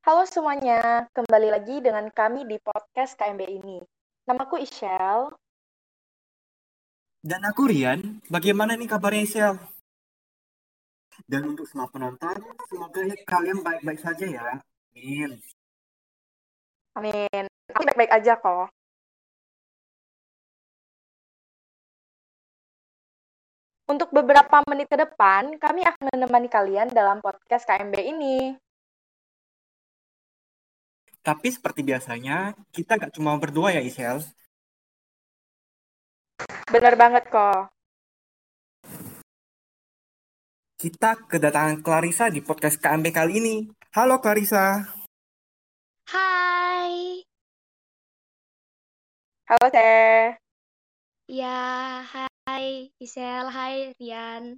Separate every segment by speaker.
Speaker 1: Halo semuanya, kembali lagi dengan kami di podcast KMB ini. Namaku Ishel.
Speaker 2: Dan aku Rian, bagaimana nih kabarnya Ishel? Dan untuk semua penonton, semoga kalian baik-baik saja ya. Amin.
Speaker 1: Amin. Aku baik-baik aja kok. Untuk beberapa menit ke depan, kami akan menemani kalian dalam podcast KMB ini.
Speaker 2: Tapi seperti biasanya, kita gak cuma berdua ya, Isel.
Speaker 1: Bener banget kok.
Speaker 2: Kita kedatangan Clarissa di podcast KMB kali ini. Halo Clarissa.
Speaker 3: Hai.
Speaker 1: Halo Teh.
Speaker 3: Ya, hai Isel, hai Rian.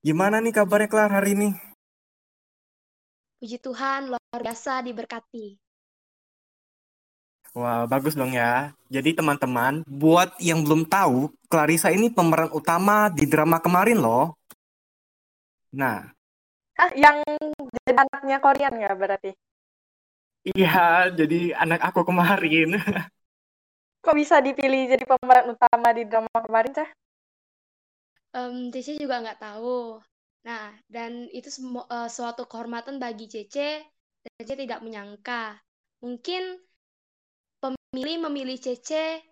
Speaker 2: Gimana nih kabarnya Clar hari ini?
Speaker 3: Puji Tuhan, luar biasa diberkati.
Speaker 2: Wah, bagus dong ya. Jadi teman-teman, buat yang belum tahu, Clarissa ini pemeran utama di drama kemarin loh. Nah.
Speaker 1: Hah, yang jadi anaknya Korean ya berarti?
Speaker 2: Iya, jadi anak aku kemarin.
Speaker 1: Kok bisa dipilih jadi pemeran utama di drama kemarin, Cah?
Speaker 3: Um, Cici juga nggak tahu. Nah, dan itu semu- uh, suatu kehormatan bagi Cece, dan Cece tidak menyangka. Mungkin pemilih memilih Cece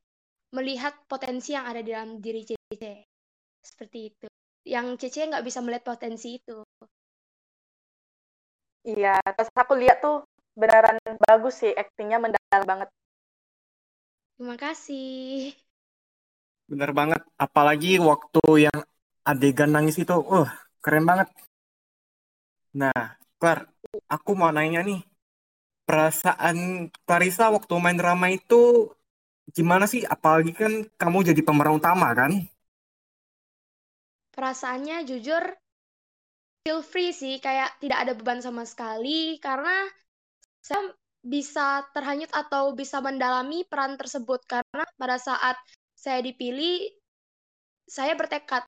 Speaker 3: melihat potensi yang ada di dalam diri Cece. Seperti itu. Yang Cece nggak bisa melihat potensi itu.
Speaker 1: Iya, terus aku lihat tuh beneran bagus sih, aktingnya mendalam banget.
Speaker 3: Terima kasih.
Speaker 2: Bener banget, apalagi waktu yang adegan nangis itu, uh, keren banget. Nah, Clar, aku mau nanya nih, perasaan Clarissa waktu main drama itu gimana sih? Apalagi kan kamu jadi pemeran utama kan?
Speaker 3: Perasaannya jujur feel free sih, kayak tidak ada beban sama sekali karena saya bisa terhanyut atau bisa mendalami peran tersebut karena pada saat saya dipilih saya bertekad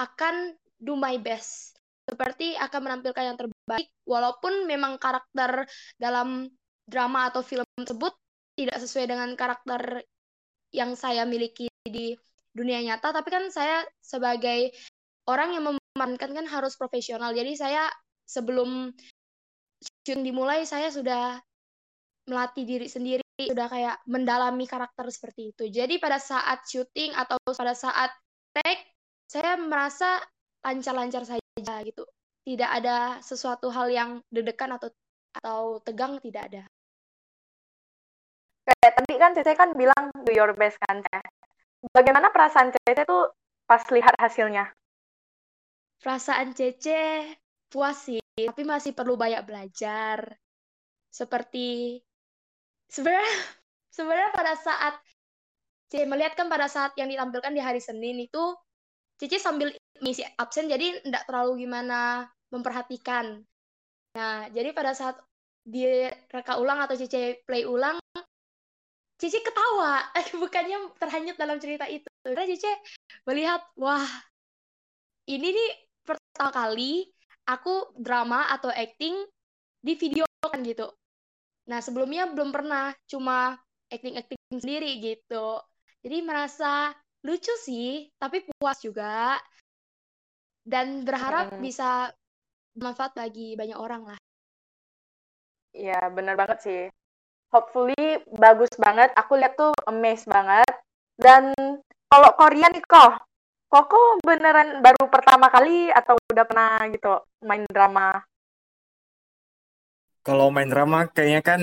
Speaker 3: akan do my best. Seperti akan menampilkan yang terbaik walaupun memang karakter dalam drama atau film tersebut tidak sesuai dengan karakter yang saya miliki di dunia nyata. Tapi kan saya sebagai orang yang memerankan kan harus profesional. Jadi saya sebelum syuting dimulai saya sudah melatih diri sendiri sudah kayak mendalami karakter seperti itu. Jadi pada saat syuting atau pada saat take saya merasa lancar-lancar saja gitu tidak ada sesuatu hal yang deg-degan atau atau tegang tidak ada
Speaker 1: kayak tadi kan Cece kan bilang do your best kan Cece. Bagaimana perasaan Cece tuh pas lihat hasilnya?
Speaker 3: Perasaan Cece puas sih, tapi masih perlu banyak belajar. Seperti sebenarnya sebenarnya pada saat Cece melihat kan pada saat yang ditampilkan di hari Senin itu Cici sambil misi absen jadi tidak terlalu gimana memperhatikan. Nah, jadi pada saat direka ulang atau Cici play ulang Cici ketawa, bukannya terhanyut dalam cerita itu. Karena Cici melihat, wah, ini nih pertama kali aku drama atau acting di video kan gitu. Nah, sebelumnya belum pernah, cuma acting-acting sendiri gitu. Jadi merasa lucu sih, tapi puas juga. Dan berharap hmm. bisa bermanfaat bagi banyak orang lah.
Speaker 1: Iya, bener banget sih hopefully bagus banget. Aku lihat tuh amazed banget. Dan kalau Korea nih kok, Koko beneran baru pertama kali atau udah pernah gitu main drama?
Speaker 2: Kalau main drama kayaknya kan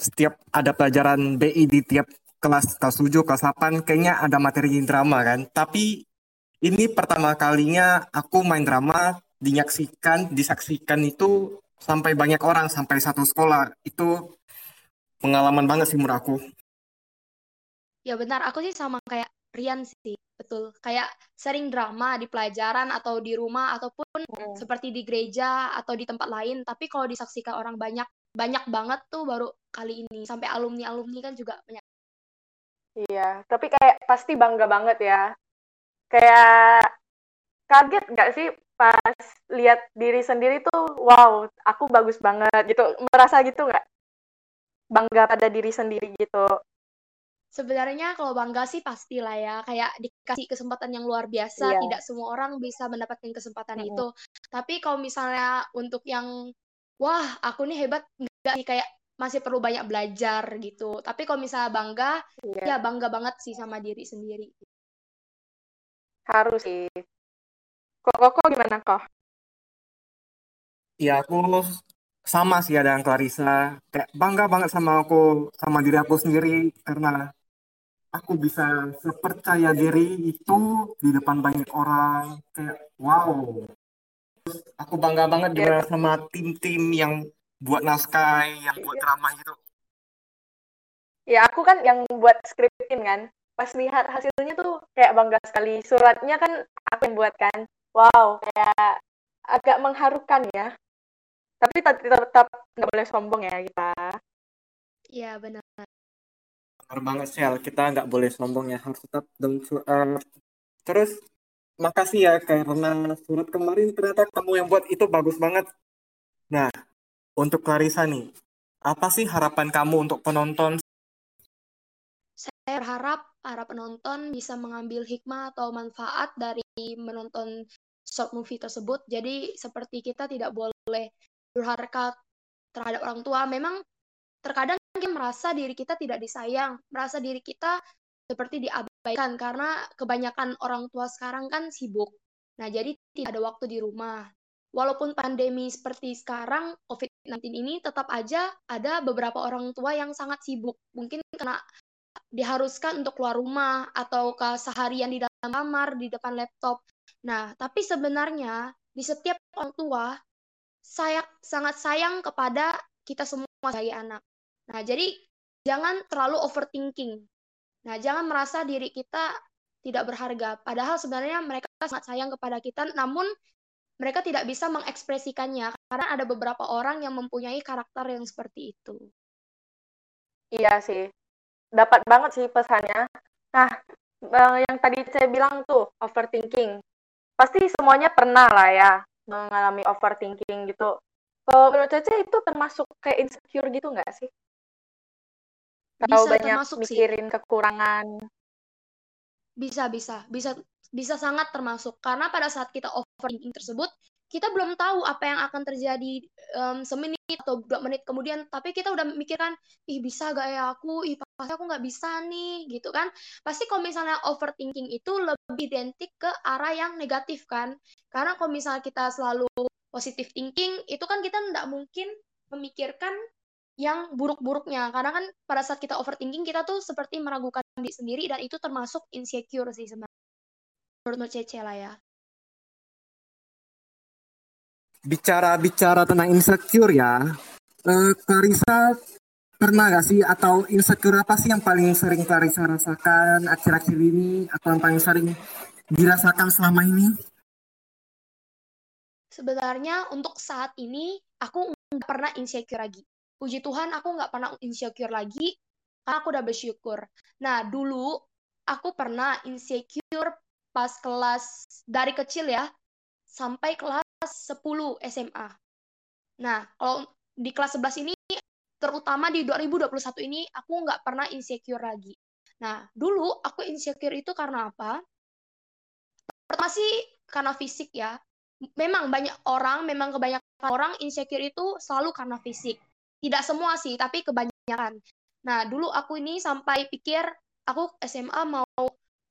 Speaker 2: setiap ada pelajaran BI di tiap kelas kelas 7, kelas 8 kayaknya ada materi drama kan. Tapi ini pertama kalinya aku main drama dinyaksikan, disaksikan itu sampai banyak orang, sampai satu sekolah. Itu pengalaman banget sih menurut aku.
Speaker 3: Ya benar, aku sih sama kayak Rian sih, betul. Kayak sering drama di pelajaran atau di rumah ataupun hmm. seperti di gereja atau di tempat lain. Tapi kalau disaksikan orang banyak, banyak banget tuh baru kali ini. Sampai alumni-alumni kan juga banyak.
Speaker 1: Iya, tapi kayak pasti bangga banget ya. Kayak kaget nggak sih pas lihat diri sendiri tuh wow aku bagus banget gitu merasa gitu nggak bangga pada diri sendiri gitu
Speaker 3: Sebenarnya kalau bangga sih pastilah ya, kayak dikasih kesempatan yang luar biasa,
Speaker 1: iya
Speaker 3: tidak semua orang bisa mendapatkan kesempatan
Speaker 1: Mm-mm.
Speaker 3: itu. Tapi kalau misalnya untuk yang, wah aku nih hebat, enggak sih, kayak masih perlu banyak belajar gitu. Tapi kalau misalnya bangga,
Speaker 1: iya
Speaker 3: ya bangga banget sih sama diri sendiri.
Speaker 1: Harus sih kok kok kok gimana kok
Speaker 2: Ya aku sama sih ada yang Clarissa. Kayak bangga banget sama aku, sama diri aku sendiri karena aku bisa sepercaya diri itu di depan banyak orang. Kayak wow. Aku bangga banget juga sama tim-tim yang buat naskah, yang buat
Speaker 1: iya.
Speaker 2: drama gitu.
Speaker 1: ya aku kan yang buat skripin kan pas lihat hasilnya tuh kayak bangga sekali suratnya kan aku yang buat kan wow kayak agak mengharukan ya tapi tetap tetap nggak boleh sombong ya kita
Speaker 3: Iya benar.
Speaker 2: Benar banget Sel, kita nggak boleh sombong ya, harus tetap down to earth. Terus makasih ya karena surat kemarin ternyata kamu yang buat itu bagus banget. Nah, untuk Clarissa nih, apa sih harapan kamu untuk penonton?
Speaker 3: Saya berharap para penonton bisa mengambil hikmah atau manfaat dari menonton short movie tersebut. Jadi seperti kita tidak boleh durhaka terhadap orang tua. Memang terkadang kita merasa diri kita tidak disayang, merasa diri kita seperti diabaikan karena kebanyakan orang tua sekarang kan sibuk. Nah, jadi tidak ada waktu di rumah. Walaupun pandemi seperti sekarang, COVID-19 ini tetap aja ada beberapa orang tua yang sangat sibuk. Mungkin karena diharuskan untuk keluar rumah atau ke seharian di dalam kamar, di depan laptop. Nah, tapi sebenarnya di setiap orang tua saya sangat sayang kepada kita semua sebagai anak. Nah, jadi jangan terlalu overthinking. Nah, jangan merasa diri kita tidak berharga. Padahal sebenarnya mereka sangat sayang kepada kita, namun mereka tidak bisa mengekspresikannya karena ada beberapa orang yang mempunyai karakter yang seperti itu.
Speaker 1: iya sih dapat banget sih pesannya. Nah eh, yang tadi saya bilang tuh overthinking. Pasti semuanya pernah lah ya mengalami overthinking gitu. Kalau menurut Cece itu termasuk kayak insecure gitu nggak sih?
Speaker 3: Bisa
Speaker 1: banyak
Speaker 3: termasuk sih.
Speaker 1: mikirin kekurangan.
Speaker 3: Bisa, bisa, bisa, bisa sangat termasuk. Karena pada saat kita overthinking tersebut, kita belum tahu apa yang akan terjadi em, semenit atau dua menit kemudian, tapi kita udah mikirkan, ih bisa gak ya aku, ih pasti aku nggak bisa nih, gitu kan? Pasti kalau misalnya overthinking itu lebih identik ke arah yang negatif kan? Karena kalau misalnya kita selalu positive thinking, itu kan kita nggak mungkin memikirkan yang buruk-buruknya karena kan pada saat kita overthinking kita tuh seperti meragukan diri sendiri dan itu termasuk insecure sih sebenarnya menurut Cece lah ya
Speaker 2: Bicara-bicara tentang insecure ya, eh, Clarissa pernah gak sih atau insecure apa sih yang paling sering Clarissa rasakan akhir-akhir ini atau yang paling sering dirasakan selama ini?
Speaker 3: sebenarnya untuk saat ini aku nggak pernah insecure lagi. Puji Tuhan aku nggak pernah insecure lagi karena aku udah bersyukur. Nah dulu aku pernah insecure pas kelas dari kecil ya sampai kelas 10 SMA nah kalau di kelas 11 ini terutama di 2021 ini aku nggak pernah insecure lagi nah dulu aku insecure itu karena apa pertama sih karena fisik ya memang banyak orang, memang kebanyakan orang insecure itu selalu karena fisik. Tidak semua sih, tapi kebanyakan. Nah, dulu aku ini sampai pikir aku SMA mau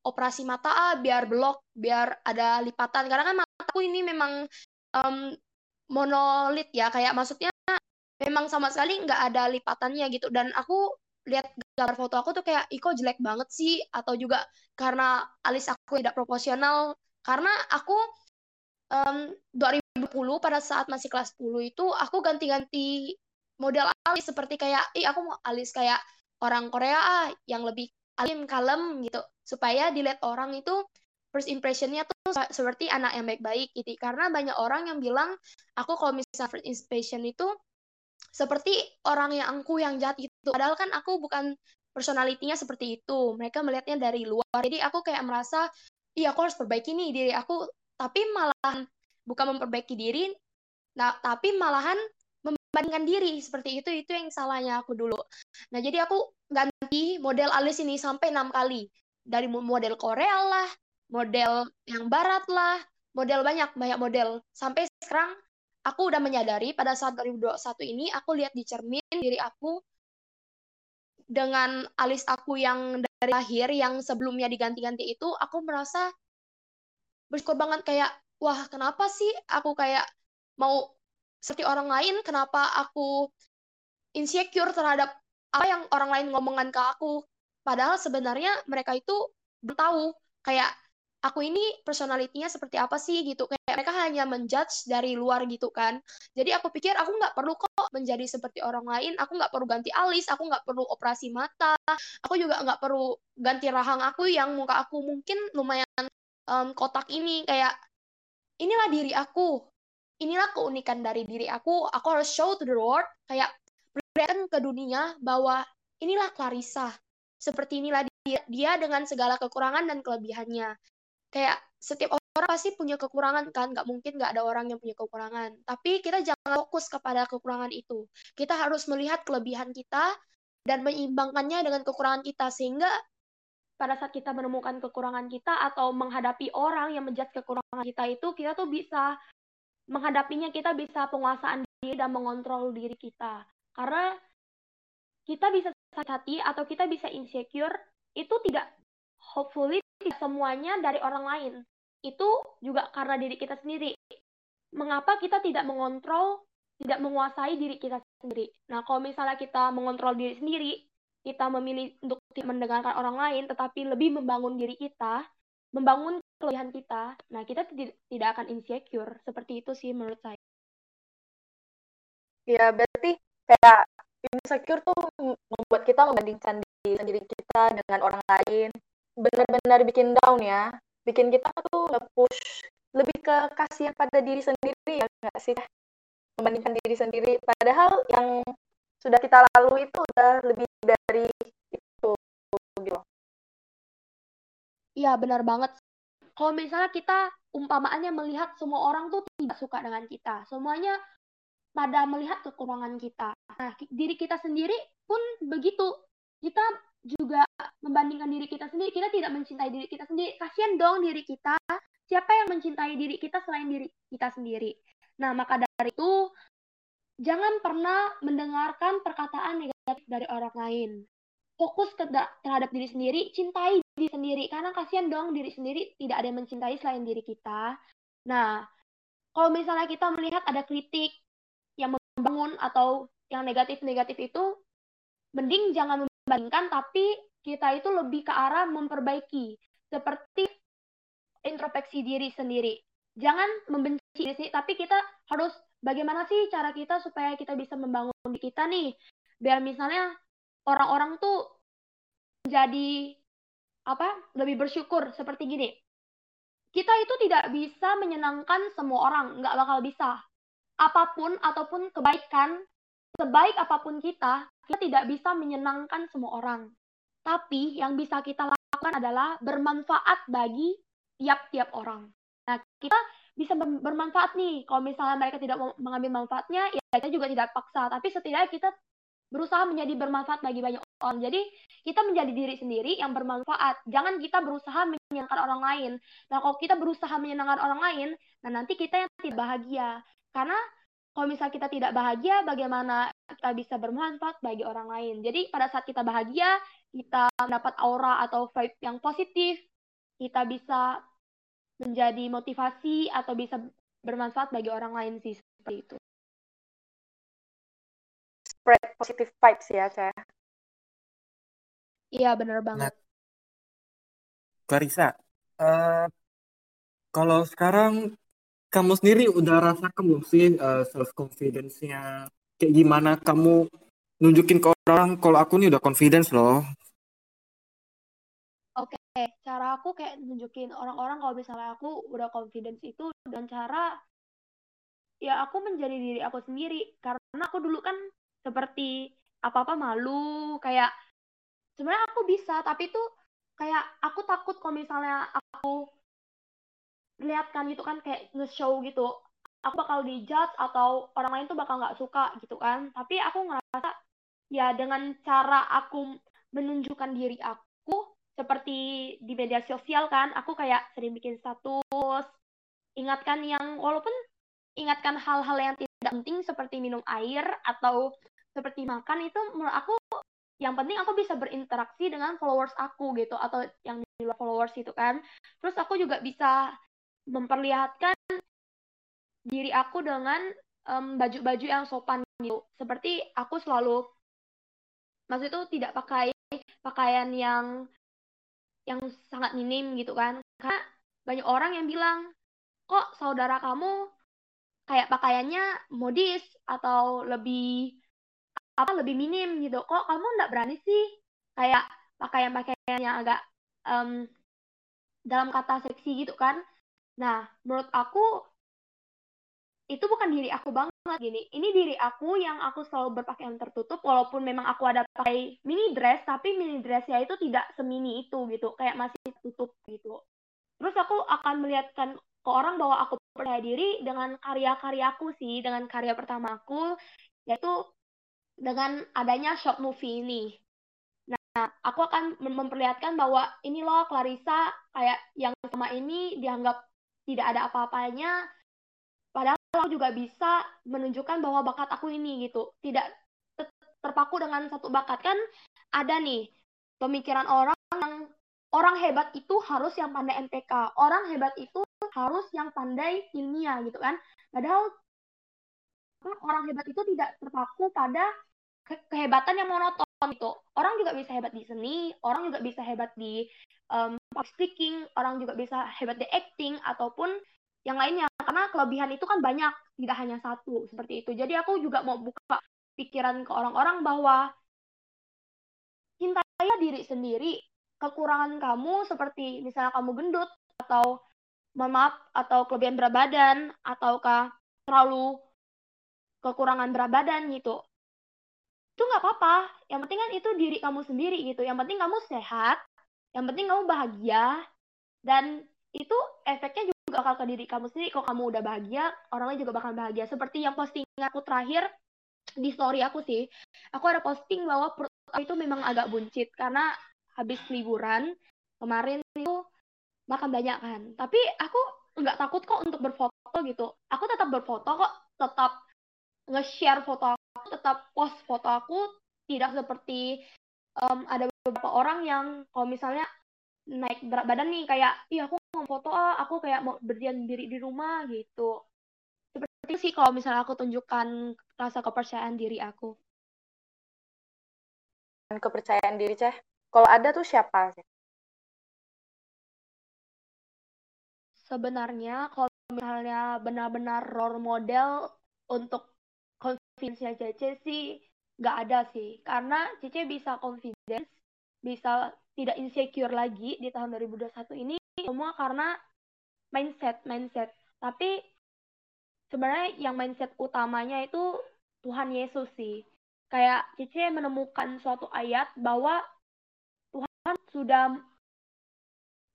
Speaker 3: operasi mata ah, biar belok, biar ada lipatan. Karena kan mataku ini memang um, monolit ya, kayak maksudnya memang sama sekali nggak ada lipatannya gitu. Dan aku lihat gambar foto aku tuh kayak, iko jelek banget sih. Atau juga karena alis aku tidak proporsional. Karena aku um, 2010 pada saat masih kelas 10 itu aku ganti-ganti model alis seperti kayak ih aku mau alis kayak orang Korea ah yang lebih alim kalem gitu supaya dilihat orang itu first impressionnya tuh seperti anak yang baik-baik gitu. Karena banyak orang yang bilang aku kalau misalnya first impression itu seperti orang yang angkuh yang jahat gitu. Padahal kan aku bukan personalitinya seperti itu. Mereka melihatnya dari luar. Jadi aku kayak merasa iya aku harus perbaiki nih diri aku. Tapi malahan bukan memperbaiki diri, nah tapi malahan membandingkan diri. Seperti itu itu yang salahnya aku dulu. Nah jadi aku ganti model alis ini sampai enam kali. Dari model Korea lah, model yang Barat lah, model banyak banyak model. Sampai sekarang aku udah menyadari pada saat 2021 ini aku lihat di cermin diri aku dengan alis aku yang dari lahir yang sebelumnya diganti-ganti itu aku merasa bersyukur banget kayak wah kenapa sih aku kayak mau seperti orang lain? Kenapa aku insecure terhadap apa yang orang lain ngomongan ke aku? Padahal sebenarnya mereka itu tahu. Kayak aku ini personalitinya seperti apa sih gitu. Kayak mereka hanya menjudge dari luar gitu kan. Jadi aku pikir aku nggak perlu kok menjadi seperti orang lain. Aku nggak perlu ganti alis aku nggak perlu operasi mata. Aku juga nggak perlu ganti rahang aku yang muka aku mungkin lumayan um, kotak ini. Kayak inilah diri aku. Inilah keunikan dari diri aku. Aku harus show to the world. Kayak perlihatkan ke dunia bahwa inilah Clarissa. Seperti inilah dia, dia dengan segala kekurangan dan kelebihannya kayak setiap orang pasti punya kekurangan kan nggak mungkin nggak ada orang yang punya kekurangan. Tapi kita jangan fokus kepada kekurangan itu. Kita harus melihat kelebihan kita dan menyeimbangkannya dengan kekurangan kita sehingga pada saat kita menemukan kekurangan kita atau menghadapi orang yang menjudge kekurangan kita itu kita tuh bisa menghadapinya kita bisa penguasaan diri dan mengontrol diri kita. Karena kita bisa sakit hati atau kita bisa insecure itu tidak hopefully semuanya dari orang lain. Itu juga karena diri kita sendiri. Mengapa kita tidak mengontrol, tidak menguasai diri kita sendiri? Nah, kalau misalnya kita mengontrol diri sendiri, kita memilih untuk tidak mendengarkan orang lain, tetapi lebih membangun diri kita, membangun kelebihan kita, nah kita tidak akan insecure. Seperti itu sih menurut saya.
Speaker 1: Ya, berarti kayak insecure tuh membuat kita membandingkan diri sendiri kita dengan orang lain, benar-benar bikin down ya. Bikin kita tuh nge-push lebih ke kasihan pada diri sendiri ya nggak sih? Membandingkan diri sendiri. Padahal yang sudah kita lalui itu udah lebih dari itu gitu.
Speaker 3: Iya benar banget. Kalau misalnya kita umpamaannya melihat semua orang tuh tidak suka dengan kita. Semuanya pada melihat kekurangan kita. Nah diri kita sendiri pun begitu. Kita juga membandingkan diri kita sendiri, kita tidak mencintai diri kita sendiri. Kasihan dong diri kita. Siapa yang mencintai diri kita selain diri kita sendiri? Nah, maka dari itu jangan pernah mendengarkan perkataan negatif dari orang lain. Fokus terhadap diri sendiri, cintai diri sendiri karena kasihan dong diri sendiri tidak ada yang mencintai selain diri kita. Nah, kalau misalnya kita melihat ada kritik yang membangun atau yang negatif-negatif itu, mending jangan membandingkan tapi kita itu lebih ke arah memperbaiki. Seperti introspeksi diri sendiri. Jangan membenci diri sendiri tapi kita harus bagaimana sih cara kita supaya kita bisa membangun diri kita nih? Biar misalnya orang-orang tuh menjadi apa lebih bersyukur. Seperti gini. Kita itu tidak bisa menyenangkan semua orang. Nggak bakal bisa. Apa pun ataupun kebaikan sebaik apa pun kita kita tidak bisa menyenangkan semua orang. Tapi yang bisa kita lakukan adalah bermanfaat bagi tiap-tiap orang. Nah, kita bisa bermanfaat nih. Kalau misalnya mereka tidak mengambil manfaatnya, ya kita juga tidak paksa. Tapi setidaknya kita berusaha menjadi bermanfaat bagi banyak orang. Jadi kita menjadi diri sendiri yang bermanfaat. Jangan kita berusaha menyenangkan orang lain. Nah kalau kita berusaha menyenangkan orang lain, nah nanti kita yang tidak bahagia. Karena kalau misalnya kita tidak bahagia, bagaimana kita bisa bermanfaat bagi orang lain. Jadi pada saat kita bahagia, kita mendapat aura atau vibe yang positif, kita bisa menjadi motivasi atau bisa bermanfaat bagi orang lain sih seperti itu.
Speaker 1: Spread positive vibes ya, saya.
Speaker 3: Iya, benar banget. Nah,
Speaker 2: Clarissa, uh, kalau sekarang kamu sendiri udah rasa kamu sih uh, self confidence-nya kayak gimana kamu nunjukin ke orang kalau aku nih udah confidence loh.
Speaker 3: Oke, okay. cara aku kayak nunjukin orang-orang kalau misalnya aku udah confidence itu dengan cara ya aku menjadi diri aku sendiri karena aku dulu kan seperti apa-apa malu kayak sebenarnya aku bisa tapi tuh kayak aku takut kalau misalnya aku perlihatkan gitu kan kayak nge-show gitu. Aku bakal dijudge atau orang lain tuh bakal nggak suka gitu kan. Tapi aku ngerasa ya dengan cara aku menunjukkan diri aku seperti di media sosial kan aku kayak sering bikin status ingatkan yang walaupun ingatkan hal-hal yang tidak penting seperti minum air atau seperti makan itu menurut aku yang penting aku bisa berinteraksi dengan followers aku gitu atau yang di luar followers itu kan. Terus aku juga bisa memperlihatkan diri aku dengan baju-baju um, yang sopan gitu. Seperti aku selalu maksud itu tidak pakai pakaian yang yang sangat minim gitu kan. Karena banyak orang yang bilang kok saudara kamu kayak pakaiannya modis atau lebih apa lebih minim gitu? Kok kamu nggak berani sih kayak pakaian-pakaian yang agak um, dalam kata seksi gitu kan nah menurut aku itu bukan diri aku banget gini. Ini diri aku yang aku selalu berpakaian tertutup walaupun memang aku ada pakai mini dress tapi mini dressnya itu tidak semini itu gitu. Kayak masih tutup gitu. Terus aku akan melihatkan ke orang bahwa aku percaya diri dengan karya-karyaku sih, dengan karya pertama aku, yaitu dengan adanya short movie ini. Nah, aku akan memperlihatkan bahwa ini loh Clarissa kayak yang sama ini dianggap tidak ada apa-apanya, padahal aku juga bisa menunjukkan bahwa bakat aku ini gitu, tidak terpaku dengan satu bakat. Kan ada nih pemikiran orang yang orang hebat itu harus yang pandai NPK, orang hebat itu harus yang pandai ilmiah gitu kan. Padahal orang hebat itu tidak terpaku pada ke kehebatan yang monoton gitu. Orang juga bisa hebat di seni, orang juga bisa hebat di um, speaking, orang juga bisa hebat di acting ataupun yang lainnya. Karena kelebihan itu kan banyak, tidak hanya satu seperti itu. Jadi aku juga mau buka pikiran ke orang-orang bahwa cintailah diri sendiri. Kekurangan kamu seperti misalnya kamu gendut atau mohon atau kelebihan berat badan ataukah terlalu kekurangan berat badan gitu itu nggak apa-apa. Yang penting kan itu diri kamu sendiri gitu. Yang penting kamu sehat yang penting kamu bahagia dan itu efeknya juga bakal ke diri kamu sendiri. Kalau kamu udah bahagia orang lain juga bakal bahagia. Seperti yang posting aku terakhir di story aku sih aku ada posting bahwa perut aku itu memang agak buncit karena habis liburan kemarin itu makan banyak kan. Tapi aku nggak takut kok untuk berfoto gitu. Aku tetap berfoto kok tetap nge-share foto aku tetap post foto aku tidak seperti um, ada beberapa orang yang kalau misalnya naik berat badan nih kayak iya aku mau foto ah aku kayak mau berdiam diri di rumah gitu. Seperti itu sih kalau misalnya aku tunjukkan rasa kepercayaan diri aku.
Speaker 1: Kepercayaan diri ceh. Kalau ada tuh siapa sih?
Speaker 3: Sebenarnya kalau misalnya benar-benar role model untuk confidence-nya Cece sih nggak ada sih. Karena Cece bisa confidence, bisa tidak insecure lagi di tahun 2021 ini semua karena mindset, mindset. Tapi sebenarnya yang mindset utamanya itu Tuhan Yesus sih. Kayak Cici menemukan suatu ayat bahwa Tuhan sudah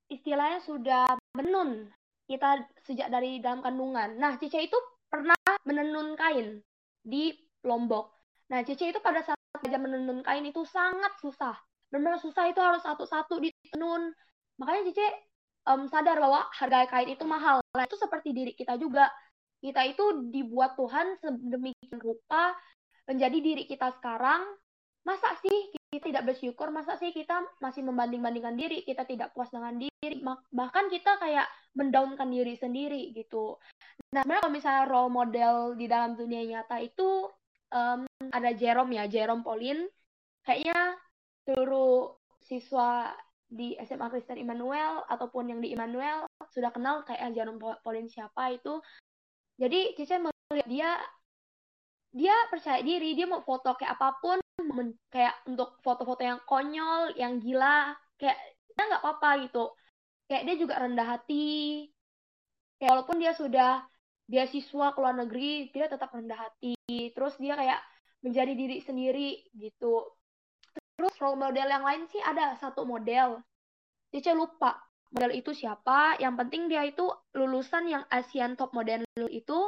Speaker 3: istilahnya sudah menun kita sejak dari dalam kandungan. Nah, Cice itu pernah menenun kain di Lombok. Nah, Cice itu pada saat belajar menenun kain itu sangat susah. Benar-benar susah itu harus satu-satu ditenun. Makanya Cice um, sadar bahwa harga kain itu mahal. Nah, itu seperti diri kita juga. Kita itu dibuat Tuhan sedemikian rupa menjadi diri kita sekarang. Masa sih kita tidak bersyukur? Masa sih kita masih membanding-bandingkan diri? Kita tidak puas dengan diri? Bahkan kita kayak mendaunkan diri sendiri gitu. Nah, sebenarnya kalau misalnya role model di dalam dunia nyata itu um, ada Jerome ya, Jerome Pauline. Kayaknya seluruh siswa di SMA Kristen Immanuel ataupun yang di Immanuel sudah kenal kayak Jerome Pauline siapa itu. Jadi Cice melihat dia dia percaya diri, dia mau foto kayak apa pun, kayak untuk foto-foto yang konyol, yang gila, kayak dia nggak apa-apa gitu. Kayak dia juga rendah hati. Kayak walaupun dia sudah dia siswa ke luar negeri dia tetap rendah hati. Terus dia kayak menjadi diri sendiri gitu. Terus role model yang lain sih ada satu model. Cice lupa model itu siapa. Yang penting dia itu lulusan yang Asian Top Model itu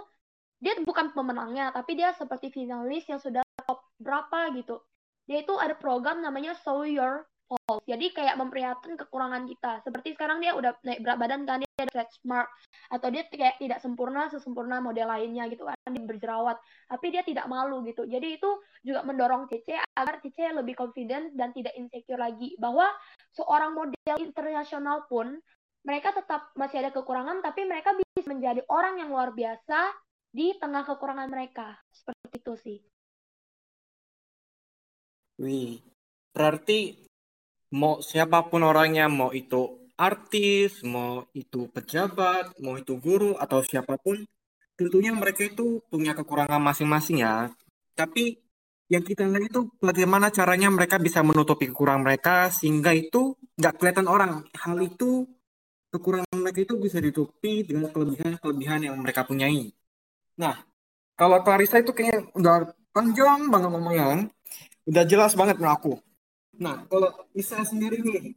Speaker 3: dia bukan pemenangnya, tapi dia seperti finalis yang sudah top berapa gitu. Dia itu ada program namanya Show Your Fault. Jadi kayak memperlihatkan kekurangan kita. Seperti sekarang dia udah naik berat badan kan, dia ada stretch mark atau dia kayak tidak sempurna sesempurna model lainnya gitu kan, dia berjerawat. Tapi dia tidak malu gitu. Jadi itu juga mendorong Cece agar Cece lebih confident dan tidak insecure lagi bahwa seorang model internasional pun mereka tetap masih ada kekurangan tapi mereka bisa menjadi orang yang luar biasa di tengah kekurangan mereka. Seperti itu sih.
Speaker 2: Wih, berarti mau siapa pun orangnya, mau itu artis, mau itu pejabat, mau itu guru atau siapa pun, tentunya mereka itu punya kekurangan masing-masing ya. Tapi yang kita lihat itu bagaimana caranya mereka bisa menutupi kekurangan mereka sehingga itu nggak kelihatan orang. Hal itu kekurangan mereka itu bisa ditutupi dengan kelebihan-kelebihan yang mereka punyai. Nah, kalau Clarissa itu kayaknya udah panjang banget ngomongnya kan. Udah jelas banget menurut aku. Nah, kalau Isa sendiri nih,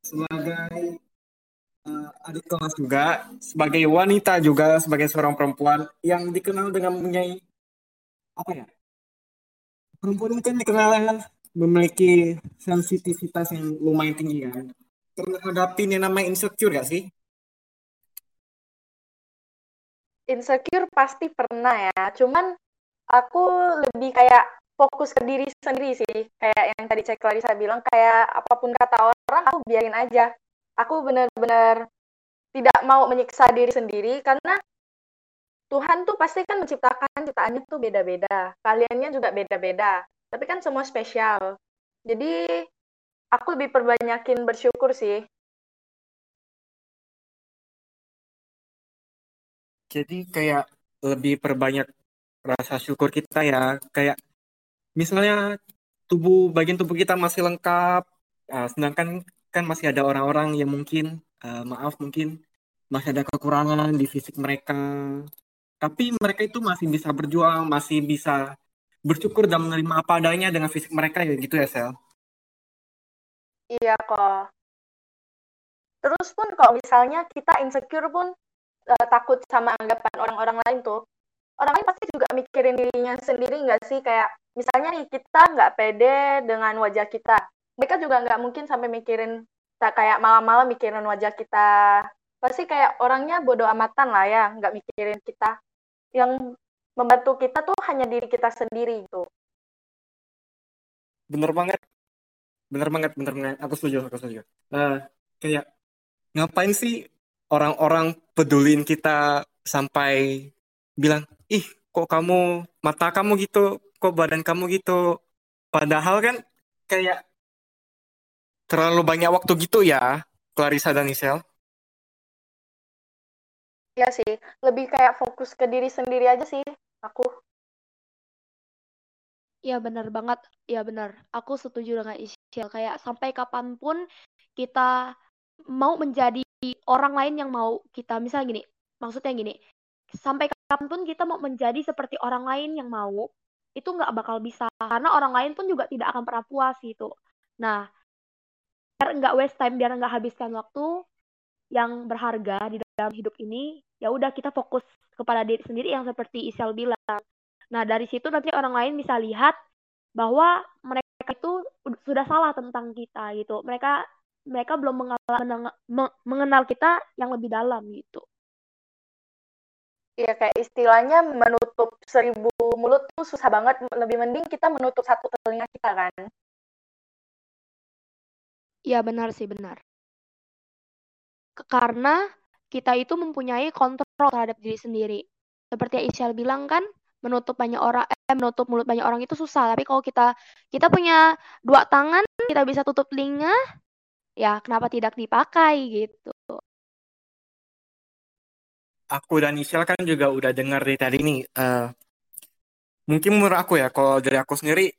Speaker 2: sebagai uh, adik kelas juga, sebagai wanita juga, sebagai seorang perempuan yang dikenal dengan mempunyai apa ya? Perempuan kan dikenal memiliki sensitivitas yang lumayan tinggi kan. Terhadap ini namanya insecure gak sih?
Speaker 1: Insecure pasti pernah ya. Cuman aku lebih kayak fokus ke diri sendiri sih. Kayak yang tadi Cek Clarissa bilang, kayak apa pun kata orang, aku biarin aja. Aku benar-benar tidak mau menyiksa diri sendiri karena Tuhan tuh pasti kan menciptakan ciptaannya tuh beda-beda. Kaliannya juga beda-beda. Tapi kan semua spesial. Jadi aku lebih perbanyakin bersyukur sih
Speaker 2: jadi kayak lebih perbanyak rasa syukur kita ya. Kayak misalnya tubuh bagian tubuh kita masih lengkap uh, sedangkan kan masih ada orang-orang yang mungkin uh, maaf mungkin masih ada kekurangan di fisik mereka. Tapi mereka itu masih bisa berjuang masih bisa bersyukur dan menerima apa adanya dengan fisik mereka ya gitu ya Sel?
Speaker 1: Iya kok terus pun kalau misalnya kita insecure pun uh, takut sama anggapan orang-orang lain tuh. Orang lain pasti juga mikirin dirinya sendiri nggak sih? Kayak misalnya nih kita nggak pede dengan wajah kita. Mereka juga nggak mungkin sampai mikirin tak kayak malam-malam mikirin wajah kita. Pasti kayak orangnya bodoh amatan lah ya nggak mikirin kita. Yang membantu kita tuh hanya diri kita sendiri itu
Speaker 2: bener banget. Bener banget bener banget. Aku setuju aku setuju. Uh, kayak ngapain sih orang-orang pedulin kita sampai bilang, ih kok kamu, mata kamu gitu, kok badan kamu gitu. Padahal kan kayak terlalu banyak waktu gitu ya, Clarissa dan Isel.
Speaker 1: Iya sih, lebih kayak fokus ke diri sendiri aja sih, aku.
Speaker 3: Ya benar banget, ya benar. Aku setuju dengan Isel. Kayak sampai kapan pun kita mau menjadi orang lain yang mau kita misalnya gini maksudnya gini sampai kapan pun kita mau menjadi seperti orang lain yang mau itu nggak bakal bisa karena orang lain pun juga tidak akan pernah puas gitu. Nah biar nggak waste time biar nggak habiskan waktu yang berharga di dalam hidup ini ya udah kita fokus kepada diri sendiri yang seperti Isel bilang. Nah dari situ nanti orang lain bisa lihat bahwa mereka itu sudah salah tentang kita gitu. Mereka mereka belum mengenal, mengenal kita yang lebih dalam gitu.
Speaker 1: Iya kayak istilahnya menutup seribu mulut tuh susah banget. Lebih mending kita menutup satu telinga kita kan.
Speaker 3: Iya benar sih benar. Karena kita itu mempunyai kontrol terhadap diri sendiri. Seperti Isyal bilang kan, menutup banyak orang, eh, menutup mulut banyak orang itu susah. Tapi kalau kita kita punya dua tangan, kita bisa tutup telinga, ya kenapa tidak dipakai gitu.
Speaker 2: Aku dan Michelle kan juga udah dengar dari tadi nih. Uh, mungkin menurut aku ya, kalau dari aku sendiri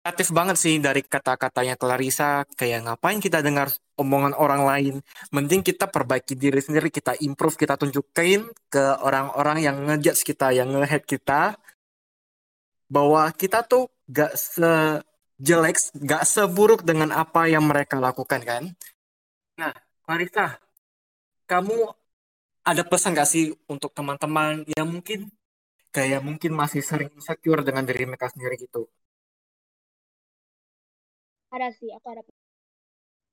Speaker 2: kreatif banget sih dari kata-katanya Clarissa. Kayak ngapain kita dengar omongan orang lain. Mending kita perbaiki diri sendiri, kita improve, kita tunjukin ke orang-orang yang ngejudge kita, yang ngehead kita. Bahwa kita tuh gak se jelek, gak seburuk dengan apa yang mereka lakukan kan. Nah, Marisa, kamu ada pesan gak sih untuk teman-teman yang mungkin kayak mungkin masih sering insecure dengan diri mereka sendiri gitu?
Speaker 3: Ada sih, aku ada.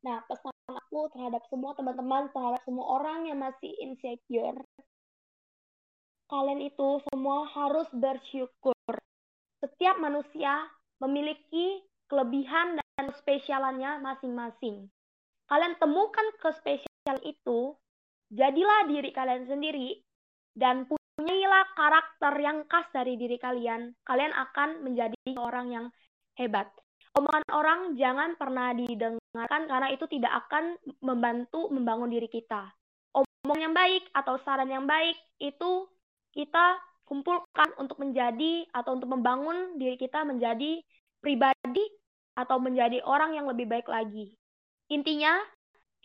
Speaker 3: Nah, pesan aku terhadap semua teman-teman, terhadap semua orang yang masih insecure, kalian itu semua harus bersyukur. Setiap manusia memiliki kelebihan dan spesialannya masing-masing. Kalian temukan kespesialan itu, jadilah diri kalian sendiri, dan punyailah karakter yang khas dari diri kalian. Kalian akan menjadi orang yang hebat omongan orang jangan pernah didengarkan karena itu tidak akan membantu membangun diri kita. Omong yang baik atau saran yang baik itu kita kumpulkan untuk menjadi atau untuk membangun diri kita menjadi pribadi atau menjadi orang yang lebih baik lagi. Intinya,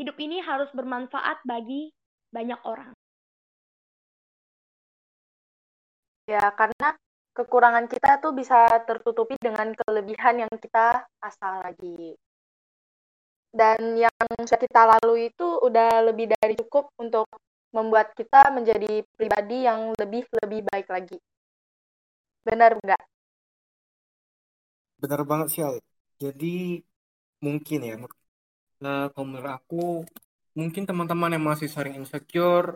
Speaker 3: hidup ini harus bermanfaat bagi banyak orang.
Speaker 1: Ya, karena kekurangan kita tuh bisa tertutupi dengan kelebihan yang kita asal lagi. Dan yang sudah kita lalui itu udah lebih dari cukup untuk membuat kita menjadi pribadi yang lebih lebih baik lagi. Benar nggak?
Speaker 2: Benar banget sih, Al. Jadi mungkin ya, nah, menurut aku, mungkin teman-teman yang masih sering insecure,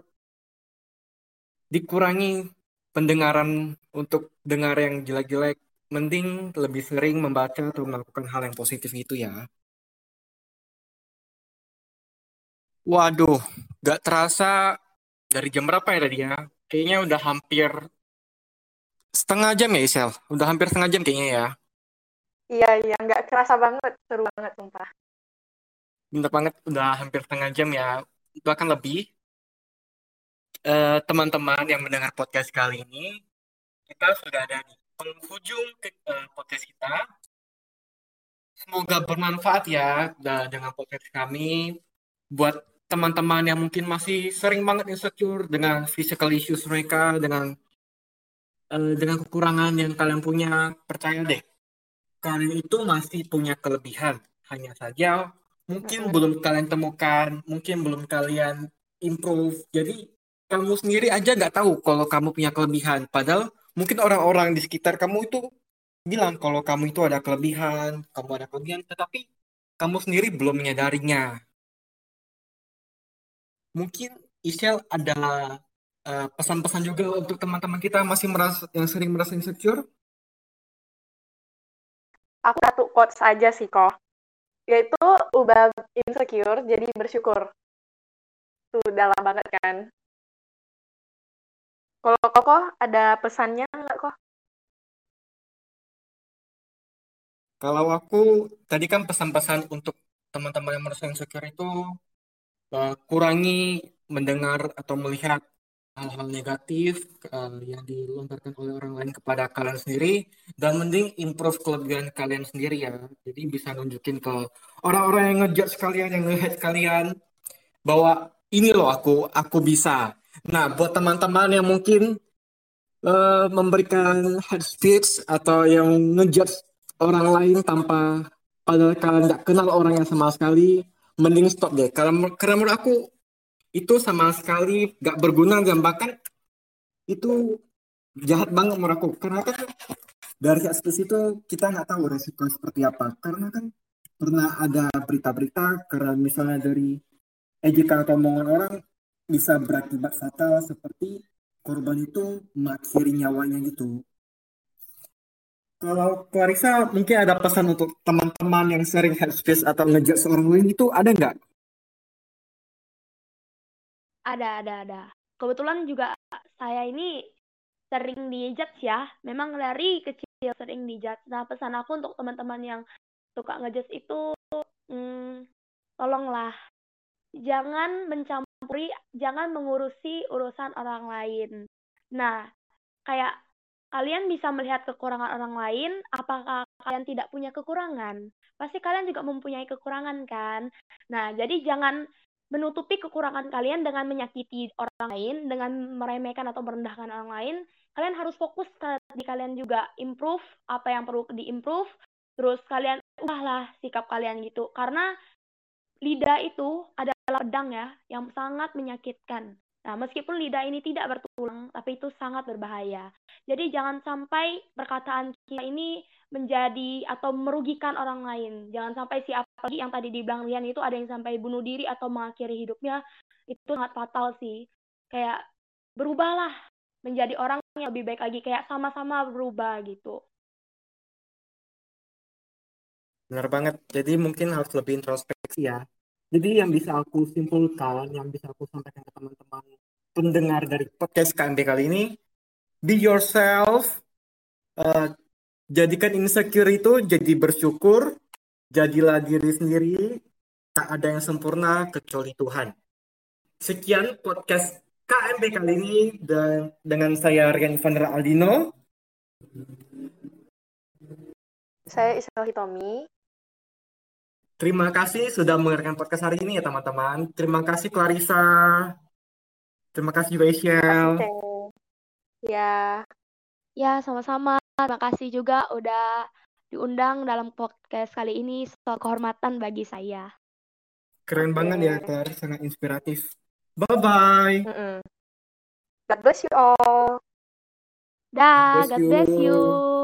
Speaker 2: dikurangi pendengaran untuk dengar yang jelek-jelek, mending lebih sering membaca atau melakukan hal yang positif gitu ya. Waduh, gak terasa dari jam berapa ya tadi ya? Kayaknya udah hampir setengah jam ya Isel? Udah hampir setengah jam kayaknya ya?
Speaker 1: Iya, iya, nggak kerasa banget, seru banget sumpah.
Speaker 2: Bener banget, udah hampir setengah jam ya, bahkan lebih. Eh, teman-teman uh, yang mendengar podcast kali ini, kita sudah ada di penghujung ke, uh, podcast kita. Semoga bermanfaat ya dengan podcast kami buat teman-teman yang mungkin masih sering banget insecure dengan physical issues mereka, dengan uh, dengan kekurangan yang kalian punya. Percaya deh, kalian itu masih punya kelebihan. Hanya saja mungkin belum kalian temukan, mungkin belum kalian improve. Jadi kamu sendiri aja nggak tahu kalau kamu punya kelebihan. Padahal mungkin orang-orang di sekitar kamu itu bilang kalau kamu itu ada kelebihan, kamu ada kelebihan, tetapi kamu sendiri belum menyadarinya. Mungkin Isel ada uh, pesan-pesan juga untuk teman-teman kita masih merasa yang sering merasa insecure?
Speaker 1: Aku satu quotes aja sih kok, yaitu ubah insecure jadi bersyukur. Tuh dalam banget kan. Kalau Koko ada pesannya nggak kok?
Speaker 2: Kalau aku tadi kan pesan-pesan untuk teman-teman yang merasa insecure itu uh, kurangi mendengar atau melihat hal-hal negatif uh, yang dilontarkan oleh orang lain kepada kalian sendiri dan mending improve kelebihan kalian sendiri ya. Jadi bisa nunjukin ke orang-orang yang ngejudge kalian, yang nge kalian bahwa ini loh aku, aku bisa Nah, buat teman-teman yang mungkin uh, memberikan head speech atau yang ngejudge orang lain tanpa padahal kalian nggak kenal orangnya sama sekali, mending stop deh. Karena, karena menurut aku itu sama sekali nggak berguna dan bahkan itu jahat banget menurut. Karena kan dari speech itu kita nggak tahu resiko seperti apa. Karena kan pernah ada berita-berita karena misalnya dari ejekan atau omongan orang bisa berakibat fatal seperti korban itu mengakhiri nyawanya gitu. Kalau Clarissa mungkin ada pesan untuk teman-teman yang sering headspace atau ngejak seorang lain itu ada nggak?
Speaker 3: Ada, ada, ada. Kebetulan juga saya ini sering dijudge ya. Memang dari kecil sering dijudge. Nah, pesan aku untuk teman-teman yang suka ngejudge itu, hmm, tolonglah jangan mencampuri, jangan mengurusi urusan orang lain. Nah, kayak kalian bisa melihat kekurangan orang lain, apakah kalian tidak punya kekurangan? Pasti kalian juga mempunyai kekurangan kan? Nah, jadi jangan menutupi kekurangan kalian dengan menyakiti orang lain, dengan meremehkan atau merendahkan orang lain. Kalian harus fokus di kalian juga improve apa yang perlu diimprove, terus kalian ubahlah sikap kalian gitu. Karena lidah itu ada adalah pedang ya, yang sangat menyakitkan. Nah, meskipun lidah ini tidak bertulang, tapi itu sangat berbahaya. Jadi jangan sampai perkataan kita ini menjadi atau merugikan orang lain. Jangan sampai si apalagi yang tadi dibilang Lian itu ada yang sampai bunuh diri atau mengakhiri hidupnya, itu sangat fatal sih. Kayak berubahlah menjadi orang yang lebih baik lagi, kayak sama-sama berubah gitu.
Speaker 2: Benar banget. Jadi mungkin harus lebih introspeksi ya. Jadi yang bisa aku simpulkan, yang bisa aku sampaikan ke teman-teman pendengar dari podcast KMB kali ini, be yourself, uh, jadikan insecure itu jadi bersyukur, jadilah diri sendiri, tak ada yang sempurna kecuali Tuhan. Sekian podcast KMB kali ini dan dengan saya Rian Vandra Aldino.
Speaker 1: Saya Isel Hitomi.
Speaker 2: Terima kasih sudah mendengarkan podcast hari ini ya teman-teman. Terima kasih Clarissa. Terima kasih juga Ishel.
Speaker 1: Ya.
Speaker 3: Ya, sama-sama. Terima kasih juga udah diundang dalam podcast kali ini. Soal kehormatan bagi saya.
Speaker 2: Keren okay. banget ya, Clar. Sangat inspiratif. Bye-bye. Mm -mm.
Speaker 1: God bless you all.
Speaker 3: Dah, God bless you. God bless you.